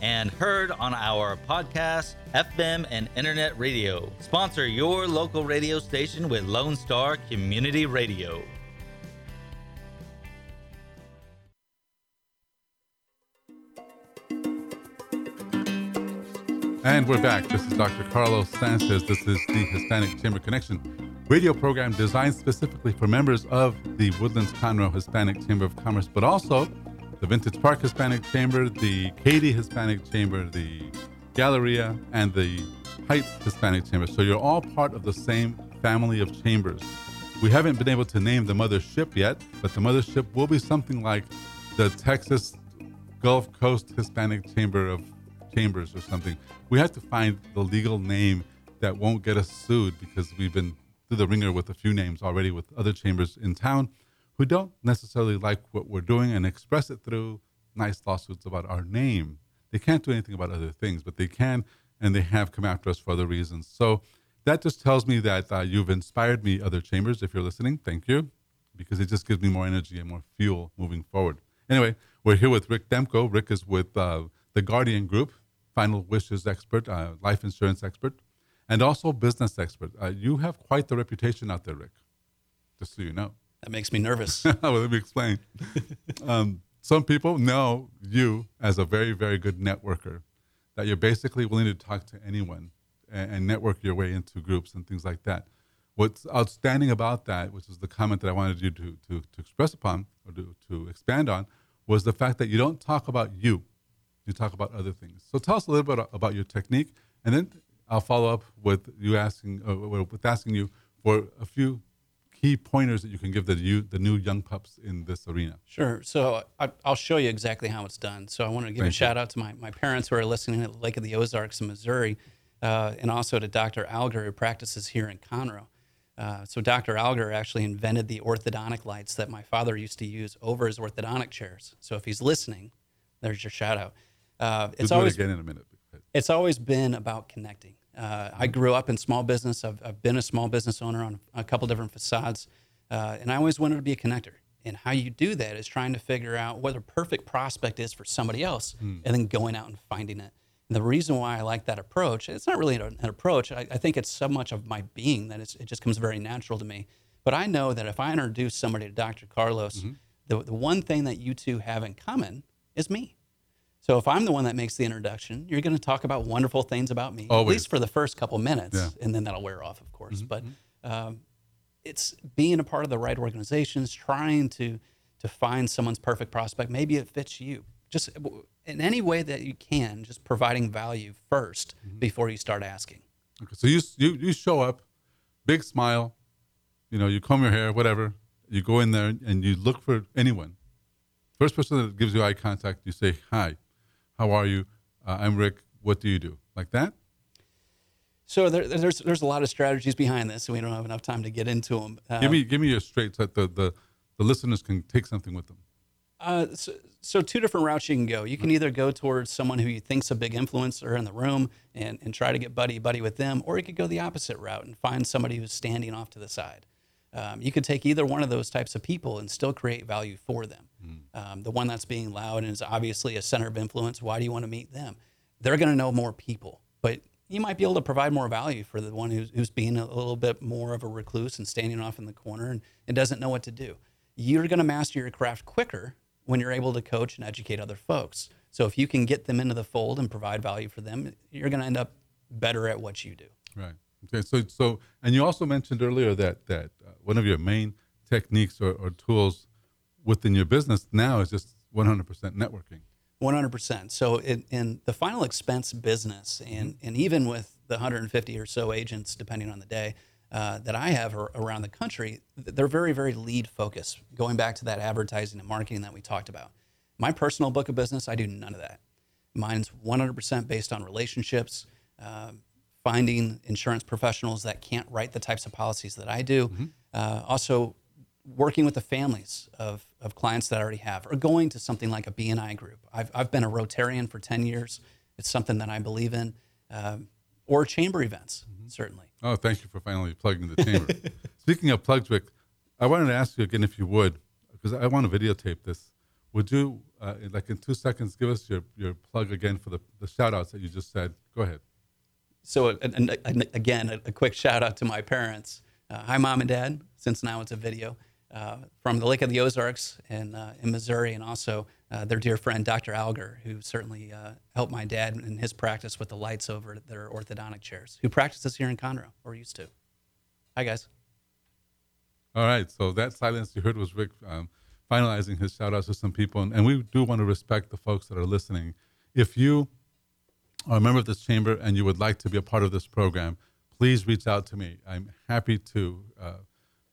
[SPEAKER 5] and heard on our podcast, FM, and internet radio. Sponsor your local radio station with Lone Star Community Radio.
[SPEAKER 3] And we're back. This is Dr. Carlos Sanchez. This is the Hispanic Chamber Connection radio program designed specifically for members of the Woodlands Conroe Hispanic Chamber of Commerce, but also the Vintage Park Hispanic Chamber, the Katy Hispanic Chamber, the Galleria, and the Heights Hispanic Chamber. So you're all part of the same family of chambers. We haven't been able to name the mothership yet, but the mothership will be something like the Texas Gulf Coast Hispanic Chamber of Chambers or something. We have to find the legal name that won't get us sued because we've been through the ringer with a few names already with other chambers in town who don't necessarily like what we're doing and express it through nice lawsuits about our name. They can't do anything about other things, but they can, and they have come after us for other reasons. So that just tells me that uh, you've inspired me, other chambers. If you're listening, thank you, because it just gives me more energy and more fuel moving forward. Anyway, we're here with Rick Demko. Rick is with uh, the Guardian Group, final wishes expert, uh, life insurance expert, and also business expert. Uh, you have quite the reputation out there, Rick, just so you know.
[SPEAKER 4] That makes me nervous. (laughs)
[SPEAKER 3] well, let me explain. um, some people know you as a very, very good networker, that you're basically willing to talk to anyone and, and network your way into groups and things like that. What's outstanding about that, which is the comment that I wanted you to, to, to express upon or to, to expand on, was the fact that you don't talk about you, you talk about other things. So tell us a little bit about your technique, and then I'll follow up with you asking, uh, with asking you for a few key pointers that you can give the you, the new young pups in this arena?
[SPEAKER 4] Sure. So I, will show you exactly how it's done. So I want to give Thank a shout out to my, my parents who are listening at Lake of the Ozarks in Missouri, uh, and also to Dr. Alger who practices here in Conroe. Uh, so Dr. Alger actually invented the orthodontic lights that my father used to use over his orthodontic chairs. So if he's listening, there's your shout out.
[SPEAKER 3] Uh, it's always again in a minute.
[SPEAKER 4] It's always been about connecting. Uh, I grew up in small business. I've, I've, been a small business owner on a couple different facades, uh, and I always wanted to be a connector. And how you do that is trying to figure out what a perfect prospect is for somebody else, mm. and then going out and finding it. And the reason why I like that approach, it's not really an, approach. I, I, think it's so much of my being that it just comes very natural to me. But I know that if I introduce somebody to Dr. Carlos, mm-hmm. the, the one thing that you two have in common is me. So if I'm the one that makes the introduction, you're going to talk about wonderful things about me, Always. at least for the first couple minutes, yeah. and then that'll wear off, of course. Mm-hmm. But mm-hmm. um, it's being a part of the right organizations, trying to to find someone's perfect prospect. Maybe it fits you. Just in any way that you can, just providing value 1st mm-hmm. before you start asking.
[SPEAKER 3] Okay, so you you you show up, big smile, you know, you comb your hair, whatever. You go in there and you look for anyone. First person that gives you eye contact, you say hi how are you? Uh, I'm Rick. What do you do? Like that?
[SPEAKER 4] So there, there's there's a lot of strategies behind this, and we don't have enough time to get into them.
[SPEAKER 3] Um, give me give me your straight so that the, the, the listeners can take something with them.
[SPEAKER 4] Uh, so, so, two different routes you can go. You can either go towards someone who you think's a big influencer in the room and, and try to get buddy buddy with them, or you could go the opposite route and find somebody who's standing off to the side. Um, you could take either one of those types of people and still create value for them. Mm. Um, the one that's being loud and is obviously a center of influence, why do you want to meet them? They're going to know more people, but you might be able to provide more value for the one who's, who's being a little bit more of a recluse and standing off in the corner and, and doesn't know what to do. You're going to master your craft quicker when you're able to coach and educate other folks. So if you can get them into the fold and provide value for them, you're going to end up better at what you do.
[SPEAKER 3] Right. Okay. So so and you also mentioned earlier that that one of your main techniques or, or tools within your business now is just 100% networking.
[SPEAKER 4] 100%. So in, in, the final expense business, and, mm-hmm. and even with the 150 or so agents, depending on the day, uh, that I have around the country, they're very, very lead focused. Going back to that advertising and marketing that we talked about. My personal book of business, I do none of that. Mine's 100% based on relationships, uh, finding insurance professionals that can't write the types of policies that I do. Mm-hmm. Uh, also, working with the families of, of clients that I already have, or going to something like a BNI group. I've, I've been a Rotarian for 10 years. It's something that I believe in, um, or chamber events, mm-hmm. certainly.
[SPEAKER 3] Oh, thank you for finally plugging the chamber. (laughs) Speaking of plugs, Rick, I wanted to ask you again if you would, because I want to videotape this. Would you, uh, like in two seconds, give us your, your plug again for the, the shout outs that you just said? Go ahead.
[SPEAKER 4] So, and, and, again, a, a quick shout out to my parents. Uh, hi, mom and dad, since now it's a video uh, from the Lake of the Ozarks in, uh, in Missouri, and also uh, their dear friend, Dr. Alger, who certainly uh, helped my dad in his practice with the lights over their orthodontic chairs, who practices here in Conroe, or used to. Hi, guys.
[SPEAKER 3] All right. So that silence you heard was Rick um, finalizing his shout outs to some people. And, and we do want to respect the folks that are listening. If you are a member of this chamber and you would like to be a part of this program, please reach out to me. I'm happy to. Uh,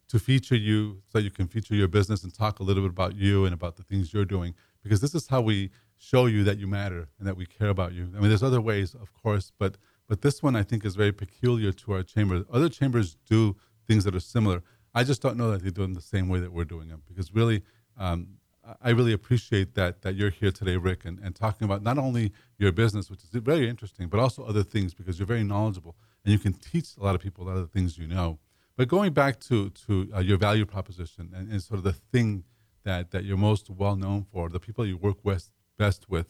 [SPEAKER 3] to feature you so you can feature your business and talk a little bit about you and about the things you're doing because this is how we show you that you matter and that we care about you. I mean, there's other ways, of course, but but this one I think is very peculiar to our chamber. Other chambers do things that are similar. I just don't know that they do them the same way that we're doing them because really, um, I really appreciate that that you're here today, Rick, and, and talking about not only your business, which is very interesting, but also other things because you're very knowledgeable and you can teach a lot of people a lot of the things you know. But going back to to uh, your value proposition and, and sort of the thing that that you're most well known for, the people you work with best with,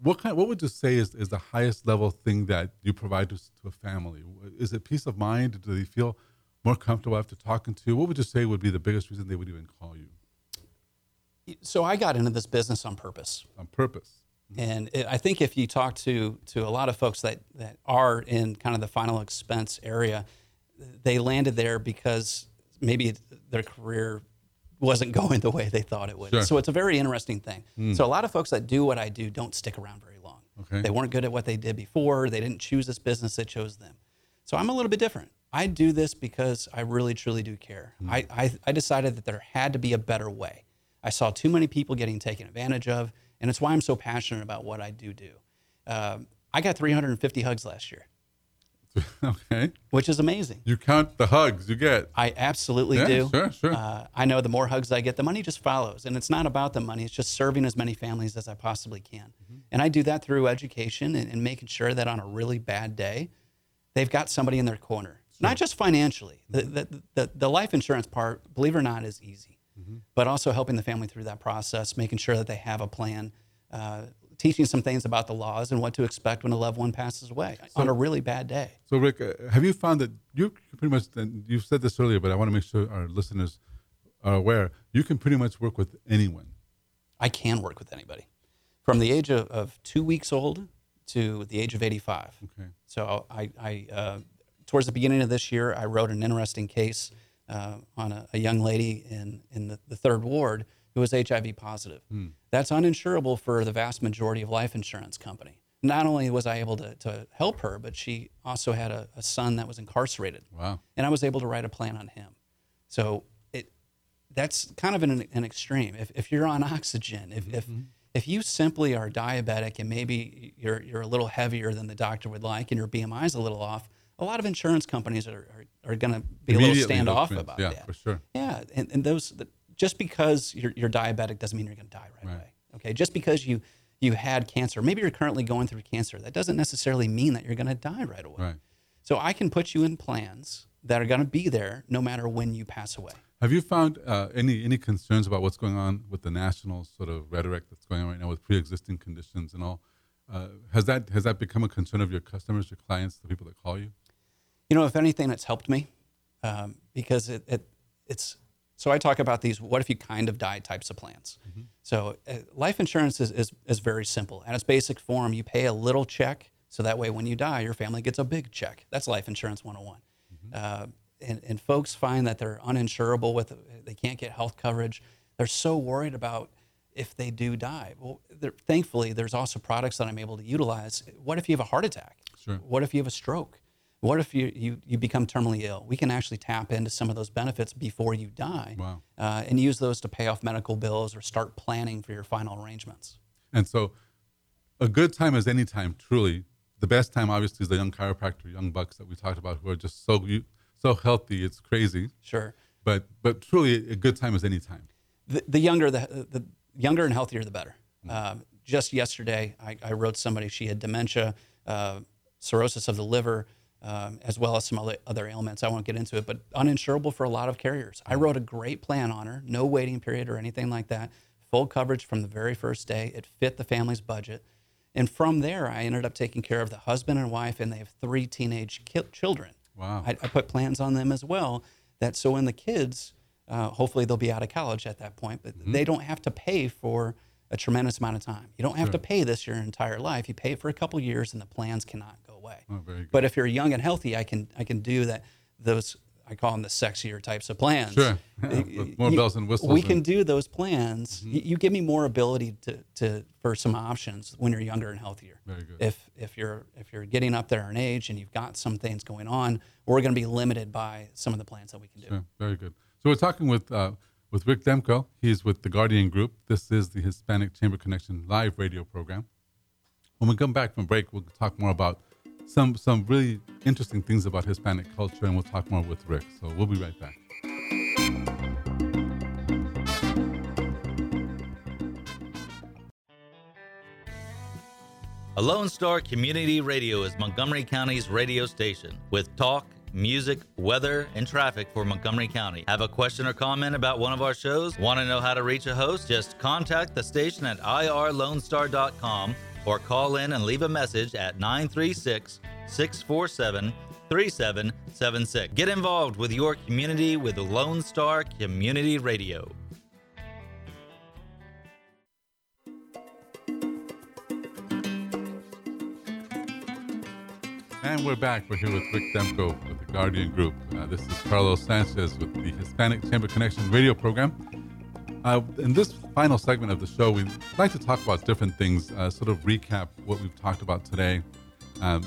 [SPEAKER 3] what kind? What would you say is, is the highest level thing that you provide to, to a family? Is it peace of mind? Do they feel more comfortable after talking to you? What would you say would be the biggest reason they would even call you
[SPEAKER 4] So, I got into this business on purpose.
[SPEAKER 3] on purpose? Mm-hmm.
[SPEAKER 4] And it, I think if you talk to to a lot of folks that that are in kind of the final expense area, they landed there because maybe their career wasn't (laughs) going the way they thought it would.
[SPEAKER 3] Sure.
[SPEAKER 4] So it's a very interesting thing. Hmm. So a lot of folks that do what I do don't stick around very long.
[SPEAKER 3] Okay.
[SPEAKER 4] They weren't good at what they did before. They didn't choose this business; they chose them. So I'm a little bit different. I do this because I really, truly do care. Hmm. I, I, I decided that there had to be a better way. I saw too many people getting taken advantage of, and it's why I'm so passionate about what I do do. Um, I got 350 hugs last year, (laughs)
[SPEAKER 3] okay.
[SPEAKER 4] which is amazing.
[SPEAKER 3] You count the hugs you get.
[SPEAKER 4] I absolutely
[SPEAKER 3] Yeah,
[SPEAKER 4] do.
[SPEAKER 3] sure, sure.
[SPEAKER 4] Uh, I know the more hugs I get, the money just follows. And it's not about the money, it's just serving as many families as I possibly can.
[SPEAKER 3] Mm-hmm.
[SPEAKER 4] And I do that through education and, and making sure that on a really bad day, they've got somebody in their corner. Not just financially. The, the, the, the life insurance part, believe it or not, is easy.
[SPEAKER 3] Mm-hmm.
[SPEAKER 4] But also helping the family through that process, making sure that they have a plan, uh, teaching some things about the laws and what to expect when a loved one passes away on a really bad day.
[SPEAKER 3] So, Rick, uh, have you found that you pretty much, and you've said this earlier, but I want to make sure our listeners are aware, you can pretty much work with anyone.
[SPEAKER 4] I can work with anybody from the age of, of two weeks old to the age of 85.
[SPEAKER 3] Okay.
[SPEAKER 4] So I, I uh, towards the beginning of this year, I wrote an interesting case uh, on a, a young lady in, in the, the third ward who was HIV positive. That's uninsurable for the vast majority of life insurance company. Not only was I able to, to help her, but she also had a, a son that was incarcerated
[SPEAKER 3] Wow.
[SPEAKER 4] and I was able to write a plan on him. So it that's kind of an, an extreme. If, if you're on oxygen, if, if if you simply are diabetic and maybe you're you're a little heavier than the doctor would like and your BMI is a little off, a lot of insurance companies are are, are going to be a little standoff about
[SPEAKER 3] Yeah,
[SPEAKER 4] that.
[SPEAKER 3] for sure.
[SPEAKER 4] Yeah, and, and those the, just because you're, you're diabetic doesn't mean you're going to die right,
[SPEAKER 3] Right.
[SPEAKER 4] away. Okay, just because you you had cancer, maybe you're currently going through cancer, that doesn't necessarily mean that you're going to die right away.
[SPEAKER 3] Right.
[SPEAKER 4] So I can put you in plans that are going to be there no matter when you pass away.
[SPEAKER 3] Have you found uh, any any concerns about what's going on with the national sort of rhetoric that's going on right now with pre-existing conditions and all? Uh, has that has that become a concern of your customers, your clients, the people that call you?
[SPEAKER 4] You know, if anything, it's helped me um, because it, it it's so I talk about these what if you kind of die types of plans. So uh, life insurance is, is is very simple. At its basic form, you pay a little check so that way when you die, your family gets a big check. That's life insurance 101. Uh, and, and folks find that they're uninsurable with they can't get health coverage. They're so worried about if they do die. Well, thankfully, there's also products that I'm able to utilize. What if you have a heart attack?
[SPEAKER 3] Sure.
[SPEAKER 4] What if you have a stroke? What if you, you, you become terminally ill? We can actually tap into some of those benefits before you die
[SPEAKER 3] Wow.
[SPEAKER 4] uh, and use those to pay off medical bills or start planning for your final arrangements.
[SPEAKER 3] And so, a good time is any time. Truly, the best time obviously is the young chiropractor, young bucks that we talked about, who are just so so healthy. It's crazy.
[SPEAKER 4] Sure.
[SPEAKER 3] But but truly, a good time is any time.
[SPEAKER 4] the, the younger the, the younger and healthier the better. Um, just yesterday, I, I wrote somebody she had dementia, uh, cirrhosis of the liver, um, as well as some other, other ailments. I won't get into it, but uninsurable for a lot of carriers. I wrote a great plan on her, no waiting period or anything like that. full coverage from the very first day. It fit the family's budget. And from there, I ended up taking care of the husband and wife, and they have three teenage ki- children.
[SPEAKER 3] Wow.
[SPEAKER 4] I, I put plans on them as well. That so when the kids, uh, hopefully they'll be out of college at that point, but
[SPEAKER 3] Mm-hmm.
[SPEAKER 4] they don't have to pay for a tremendous amount of time. You don't have to pay this your entire life. You pay it for a couple years, and the plans cannot
[SPEAKER 3] Oh, very good.
[SPEAKER 4] But if you're young and healthy, I can I can do that. Those I call them the sexier types of plans.
[SPEAKER 3] Sure. (laughs)
[SPEAKER 4] Y- (laughs)
[SPEAKER 3] With more
[SPEAKER 4] you-
[SPEAKER 3] bells and whistles
[SPEAKER 4] We
[SPEAKER 3] and-
[SPEAKER 4] can do those plans.
[SPEAKER 3] Mm-hmm.
[SPEAKER 4] Y- You, give me more ability to, to for some options when you're younger and healthier.
[SPEAKER 3] Very good.
[SPEAKER 4] If if you're if you're getting up there in age and you've got some things going on, we're going to be limited by some of the plans that we can do.
[SPEAKER 3] Sure, very good. So we're talking with uh, with Rick Demko. He's with the Guardian Group. This is the Hispanic Chamber Connection live radio program. When we come back from break, we'll talk more about some some really interesting things about Hispanic culture, and we'll talk more with Rick. So we'll be right back.
[SPEAKER 5] A Lone Star Community Radio is Montgomery County's radio station with talk, music, weather, and traffic for Montgomery County. Have a question or comment about one of our shows? Want to know how to reach a host? Just contact the station at irlonestar.com or call in and leave a message at 936 647 3776. Get involved with your community with Lone Star Community Radio.
[SPEAKER 3] And we're back. We're here with Rick Demko with the Guardian Group. Uh, this is Carlos Sanchez with the Hispanic Chamber Connection radio program. Uh, in this final segment of the show, we'd like to talk about different things, uh, sort of recap what we've talked about today. Um,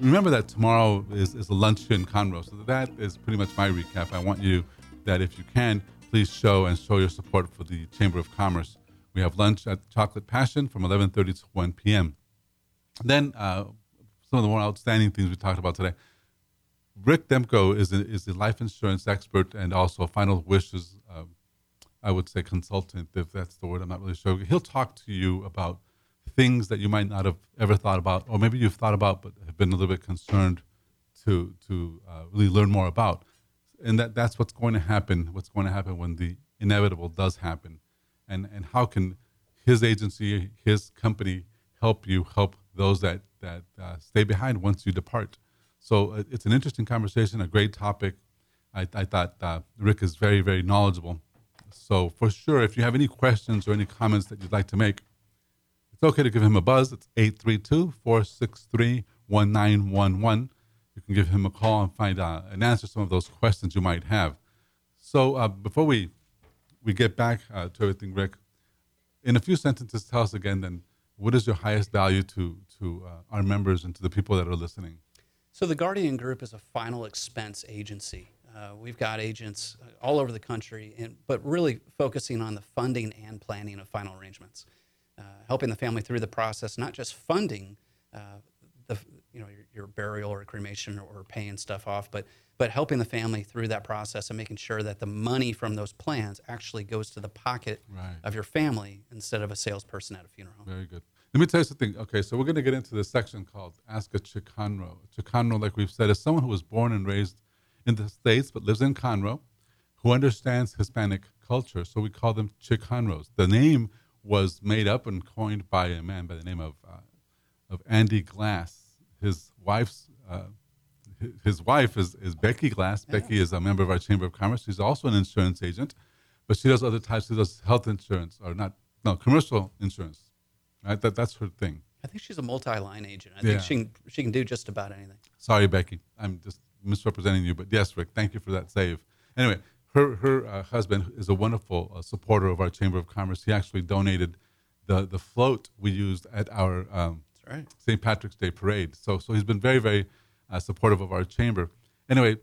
[SPEAKER 3] remember that tomorrow is, is a in Conroe, so that is pretty much my recap. I want you that if you can, please show and show your support for the Chamber of Commerce. We have lunch at Chocolate Passion from 11:30 to 1 p.m. Then uh, some of the more outstanding things we talked about today. Rick Demko is a, is a life insurance expert and also Final Wishes, uh, I would say, consultant, if that's the word. I'm not really sure. He'll talk to you about things that you might not have ever thought about, or maybe you've thought about but have been a little bit concerned to to uh, really learn more about. And that that's what's going to happen. What's going to happen when the inevitable does happen, and and how can his agency, his company, help you help those that that uh, stay behind once you depart. So uh, it's an interesting conversation, a great topic. I, I thought uh, Rick is very very knowledgeable. So for sure, if you have any questions or any comments that you'd like to make, it's okay to give him a buzz. It's 832 463 1911. You can give him a call and find out and answer some of those questions you might have. So uh, before we we get back uh, to everything, Rick, in a few sentences, tell us again then what is your highest value to to uh, our members and to the people that are listening?
[SPEAKER 4] So the Guardian Group is a final expense agency. Uh, we've got agents uh, all over the country, and, but really focusing on the funding and planning of final arrangements, uh, helping the family through the process, not just funding uh, the you know your, your burial or cremation or paying stuff off, but but helping the family through that process and making sure that the money from those plans actually goes to the pocket
[SPEAKER 3] Right.
[SPEAKER 4] of your family instead of a salesperson at a funeral home.
[SPEAKER 3] Very good. Let me tell you something. Okay, so we're going to get into this section called Ask a Chicano. Chicano, like we've said, is someone who was born and raised in the States but lives in Conroe, who understands Hispanic culture. So we call them Chicanos. The name was made up and coined by a man by the name of, uh, of Andy Glass. His wife's uh, his wife is, is Becky Glass. Becky is a member of our Chamber of Commerce. She's also an insurance agent, but she does other types. She does health insurance or not, no, commercial insurance. Right? That, that's her thing.
[SPEAKER 4] I think she's a multi-line agent. I
[SPEAKER 3] Yeah.
[SPEAKER 4] think she can, she can do just about anything.
[SPEAKER 3] Sorry, Becky. I'm just misrepresenting you, but yes, Rick, thank you for that save. Anyway, her her uh, husband is a wonderful uh, supporter of our Chamber of Commerce. He actually donated the the float we used at our um,
[SPEAKER 4] right.
[SPEAKER 3] St. Patrick's Day parade. So so he's been very very uh, supportive of our chamber. Anyway,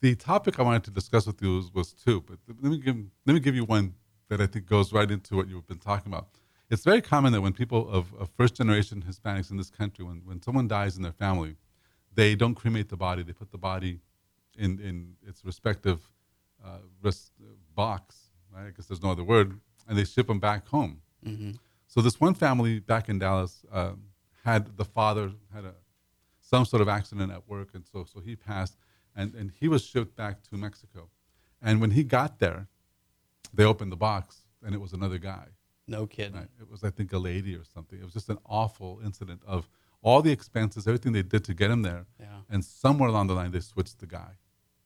[SPEAKER 3] the topic I wanted to discuss with you was, was two, but let me give let me give you one that I think goes right into what you've been talking about. It's very common that when people of, of first generation Hispanics in this country, when, when someone dies in their family, they don't cremate the body. They put the body in, in its respective uh, box, right? I guess there's no other word, and they ship them back home. So this one family back in Dallas um, had the father had a some sort of accident at work, and so so he passed, and and he was shipped back to Mexico, and when he got there, they opened the box, and it was another guy.
[SPEAKER 4] No kidding.
[SPEAKER 3] Right? It was, I think, a lady or something. It was just an awful incident of all the expenses, everything they did to get him there,
[SPEAKER 4] Yeah.
[SPEAKER 3] and somewhere along the line they switched the guy,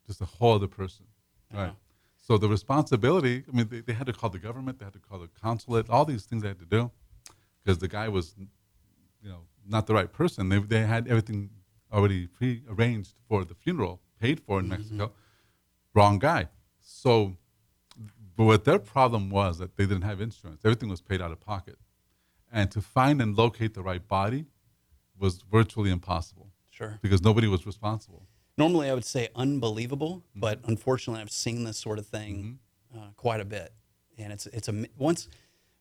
[SPEAKER 3] just a whole other person.
[SPEAKER 4] Yeah.
[SPEAKER 3] Right. So the responsibility, I mean, they, they had to call the government, they had to call the consulate, all these things they had to do, because the guy was, you know, not the right person. They, they had everything already pre-arranged for the funeral, paid for in mm-hmm. Mexico. Wrong guy. So, but what their problem was that they didn't have insurance. Everything was paid out of pocket, and to find and locate the right body was virtually impossible
[SPEAKER 4] Sure.
[SPEAKER 3] because nobody was responsible.
[SPEAKER 4] Normally, I would say unbelievable,
[SPEAKER 3] Mm-hmm.
[SPEAKER 4] but unfortunately, I've seen this sort of thing uh, quite a bit, and it's it's a once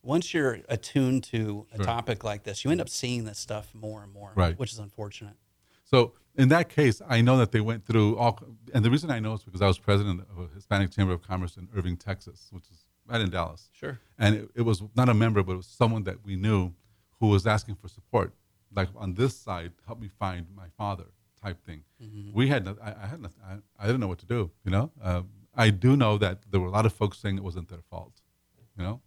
[SPEAKER 4] once you're attuned to a
[SPEAKER 3] Sure.
[SPEAKER 4] topic like this, you end up seeing this stuff more and more,
[SPEAKER 3] Right.
[SPEAKER 4] which is unfortunate.
[SPEAKER 3] So in that case, I know that they went through all, and the reason I know is because I was president of a Hispanic Chamber of Commerce in Irving, Texas, which is right in Dallas.
[SPEAKER 4] Sure.
[SPEAKER 3] And it, it was not a member, but it was someone that we knew who was asking for support. Like on this side, help me find my father type thing. We had, no, I, I had, no, I, I didn't know what to do. You know, um, I do know that there were a lot of folks saying it wasn't their fault. You know,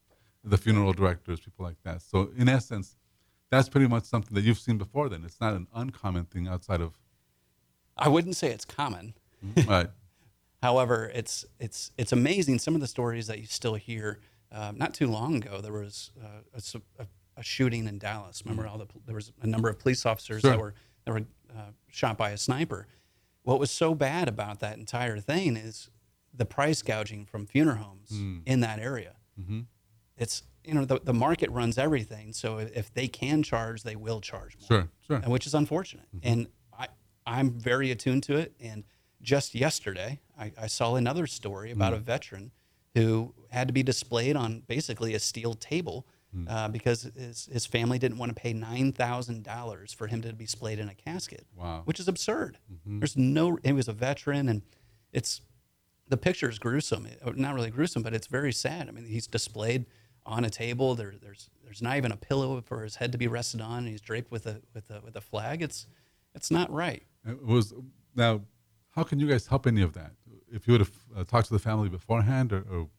[SPEAKER 3] the funeral directors, people like that. So in essence, that's pretty much something that you've seen before. Then it's not an uncommon thing outside of
[SPEAKER 4] I wouldn't say it's common.
[SPEAKER 3] right. (laughs)
[SPEAKER 4] However, it's it's it's amazing some of the stories that you still hear. Um, not too long ago, there was uh, a a, a shooting in Dallas. Mm-hmm. Remember, all the there was a number of police officers
[SPEAKER 3] Sure.
[SPEAKER 4] that were that were uh, shot by a sniper. What was so bad about that entire thing is the price gouging from funeral homes mm. in that area. Mm-hmm. It's you know the, the market runs everything, so if, they can charge, they will charge more
[SPEAKER 3] Sure. Sure.
[SPEAKER 4] and which is unfortunate. Mm-hmm. And I, I'm very attuned to it. And just yesterday, I, I saw another story about mm. a veteran who had to be displayed on basically a steel table uh, because his, his family didn't want to pay nine thousand dollars for him to be displayed in a casket.
[SPEAKER 3] Wow.
[SPEAKER 4] which is absurd. There's no. He was a veteran, and it's the picture is gruesome. Uh, Not really gruesome, but it's very sad. I mean, he's displayed on a table. There, there's there's not even a pillow for his head to be rested on. And he's draped with a with a with a flag. It's it's not right.
[SPEAKER 3] It was now. How can you guys help any of that? If you would have uh, talked to the family beforehand, or, or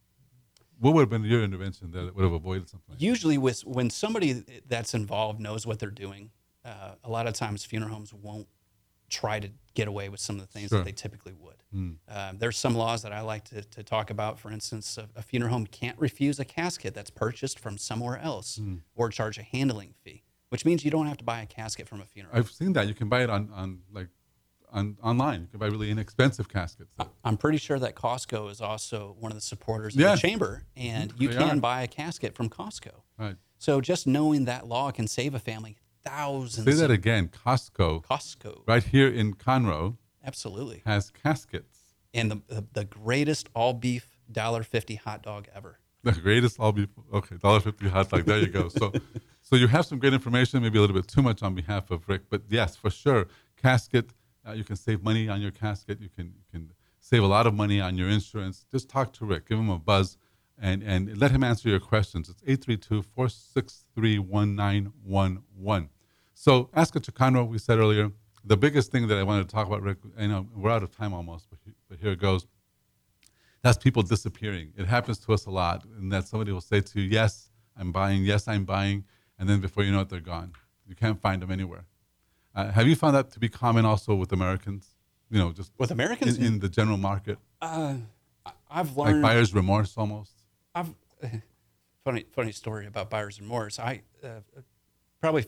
[SPEAKER 3] what would have been your intervention that would have avoided something?
[SPEAKER 4] Usually, with when somebody that's involved knows what they're doing, uh, a lot of times funeral homes won't try to get away with some of the things
[SPEAKER 3] Sure.
[SPEAKER 4] that they typically would. Uh, there's some laws that I like to, to talk about. For instance, a, a funeral home can't refuse a casket that's purchased from somewhere else or charge a handling fee, which means you don't have to buy a casket from a funeral. home.
[SPEAKER 3] I've seen that. You can buy it on, on like on online. You can buy really inexpensive caskets.
[SPEAKER 4] I'm pretty sure that Costco is also one of the supporters of
[SPEAKER 3] Yeah.
[SPEAKER 4] the chamber, and mm-hmm. you
[SPEAKER 3] They
[SPEAKER 4] can
[SPEAKER 3] are.
[SPEAKER 4] buy a casket from Costco.
[SPEAKER 3] Right.
[SPEAKER 4] So just knowing that law can save a family thousands.
[SPEAKER 3] Say that again. Costco,
[SPEAKER 4] Costco,
[SPEAKER 3] right here in Conroe,
[SPEAKER 4] absolutely,
[SPEAKER 3] has caskets.
[SPEAKER 4] and the, the the greatest all beef dollar fifty hot dog ever.
[SPEAKER 3] The greatest all beef. okay. Dollar fifty hot dog. There you go. So, (laughs) so you have some great information. Maybe a little bit too much on behalf of Rick, but yes, for sure, casket. Uh, you can save money on your casket. You can you can save a lot of money on your insurance. Just talk to Rick. Give him a buzz, and and let him answer your questions. It's 832-463-1911. So ask at Chicano. We said earlier. The biggest thing that I wanted to talk about, Rick. I know we're out of time almost, but, but here it goes that's people disappearing. It happens to us a lot, and that somebody will say to you, "Yes, I'm buying. Yes, I'm buying," and then before you know it, they're gone. You can't find them anywhere. Uh, have you found that to be common also with Americans? You know, just
[SPEAKER 4] With Americans,
[SPEAKER 3] in, in the general market,
[SPEAKER 4] uh, I've
[SPEAKER 3] like
[SPEAKER 4] learned.
[SPEAKER 3] buyer's remorse almost.
[SPEAKER 4] I've (laughs) funny funny story about buyer's remorse. I uh, probably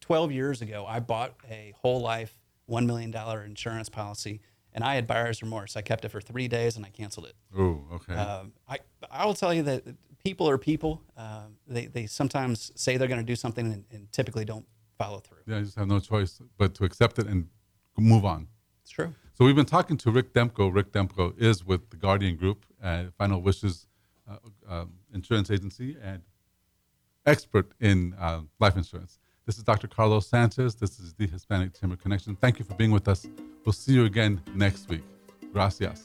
[SPEAKER 4] 12 years ago, I bought a whole life one million dollar insurance policy, and I had buyer's remorse. I kept it for three days and I canceled it.
[SPEAKER 3] Oh, okay.
[SPEAKER 4] Um, I I will tell you that people are people. Uh, they they sometimes say they're going to do something and, and typically don't follow through.
[SPEAKER 3] yeah, you just have no choice but to accept it and move on.
[SPEAKER 4] It's true.
[SPEAKER 3] So we've been talking to Rick Demko. Rick Demko is with the Guardian Group, uh, Final Wishes uh, um, Insurance Agency, and expert in uh, life insurance. This is Dr. Carlos Sanchez. This is the Hispanic Chamber Connection. Thank you for being with us. We'll see you again next week. Gracias.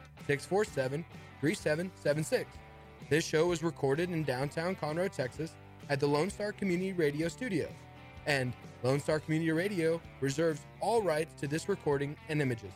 [SPEAKER 6] 647 3776. This show was recorded in downtown Conroe, Texas at the Lone Star Community Radio Studios, and Lone Star Community Radio reserves all rights to this recording and images.